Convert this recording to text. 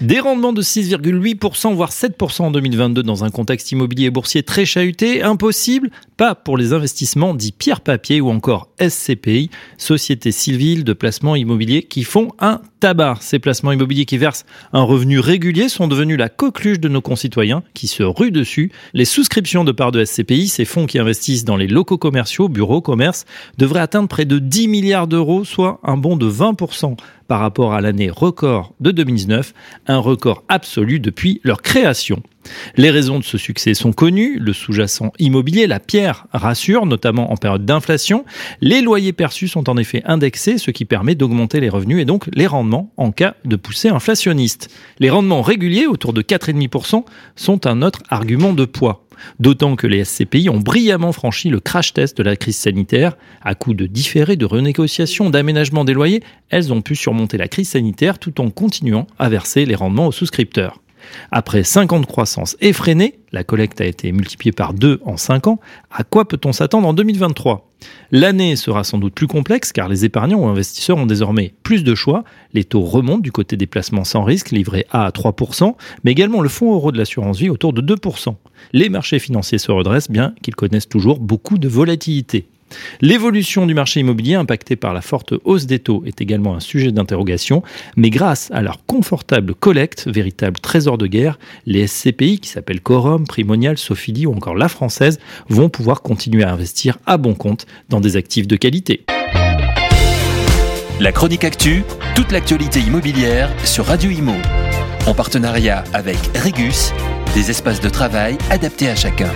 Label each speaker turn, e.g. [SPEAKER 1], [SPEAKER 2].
[SPEAKER 1] Des rendements de 6,8%, voire 7% en 2022 dans un contexte immobilier et boursier très chahuté, impossible, pas pour les investissements dits pierre-papier ou encore SCPI, Société Civile de placement immobilier qui font un tabac. Ces placements immobiliers qui versent un revenu régulier sont devenus la coqueluche de nos concitoyens qui se ruent dessus. Les souscriptions de parts de SCPI, ces fonds qui investissent dans les locaux commerciaux, bureaux, commerces, devraient atteindre près de 10 milliards d'euros, soit un bond de 20% par rapport à l'année record de 2019, un record absolu depuis leur création. Les raisons de ce succès sont connues, le sous-jacent immobilier, la pierre rassure, notamment en période d'inflation. Les loyers perçus sont en effet indexés, ce qui permet d'augmenter les revenus et donc les rendements en cas de poussée inflationniste. Les rendements réguliers, autour de 4,5%, sont un autre argument de poids. D'autant que les SCPI ont brillamment franchi le crash test de la crise sanitaire. À coup de différés, de renégociations, d'aménagement des loyers, elles ont pu surmonter la crise sanitaire tout en continuant à verser les rendements aux souscripteurs. Après 5 ans de croissance effrénée, la collecte a été multipliée par 2 en 5 ans, à quoi peut-on s'attendre en 2023 L'année sera sans doute plus complexe car les épargnants ou investisseurs ont désormais plus de choix, les taux remontent du côté des placements sans risque livrés à 3%, mais également le fonds euro de l'assurance vie autour de 2%. Les marchés financiers se redressent bien qu'ils connaissent toujours beaucoup de volatilité. L'évolution du marché immobilier impacté par la forte hausse des taux est également un sujet d'interrogation, mais grâce à leur confortable collecte, véritable trésor de guerre, les SCPI qui s'appellent Corum, Primonial, Sofidy ou encore La Française vont pouvoir continuer à investir à bon compte dans des actifs de qualité.
[SPEAKER 2] La chronique actu, toute l'actualité immobilière sur Radio Imo. En partenariat avec Regus, des espaces de travail adaptés à chacun.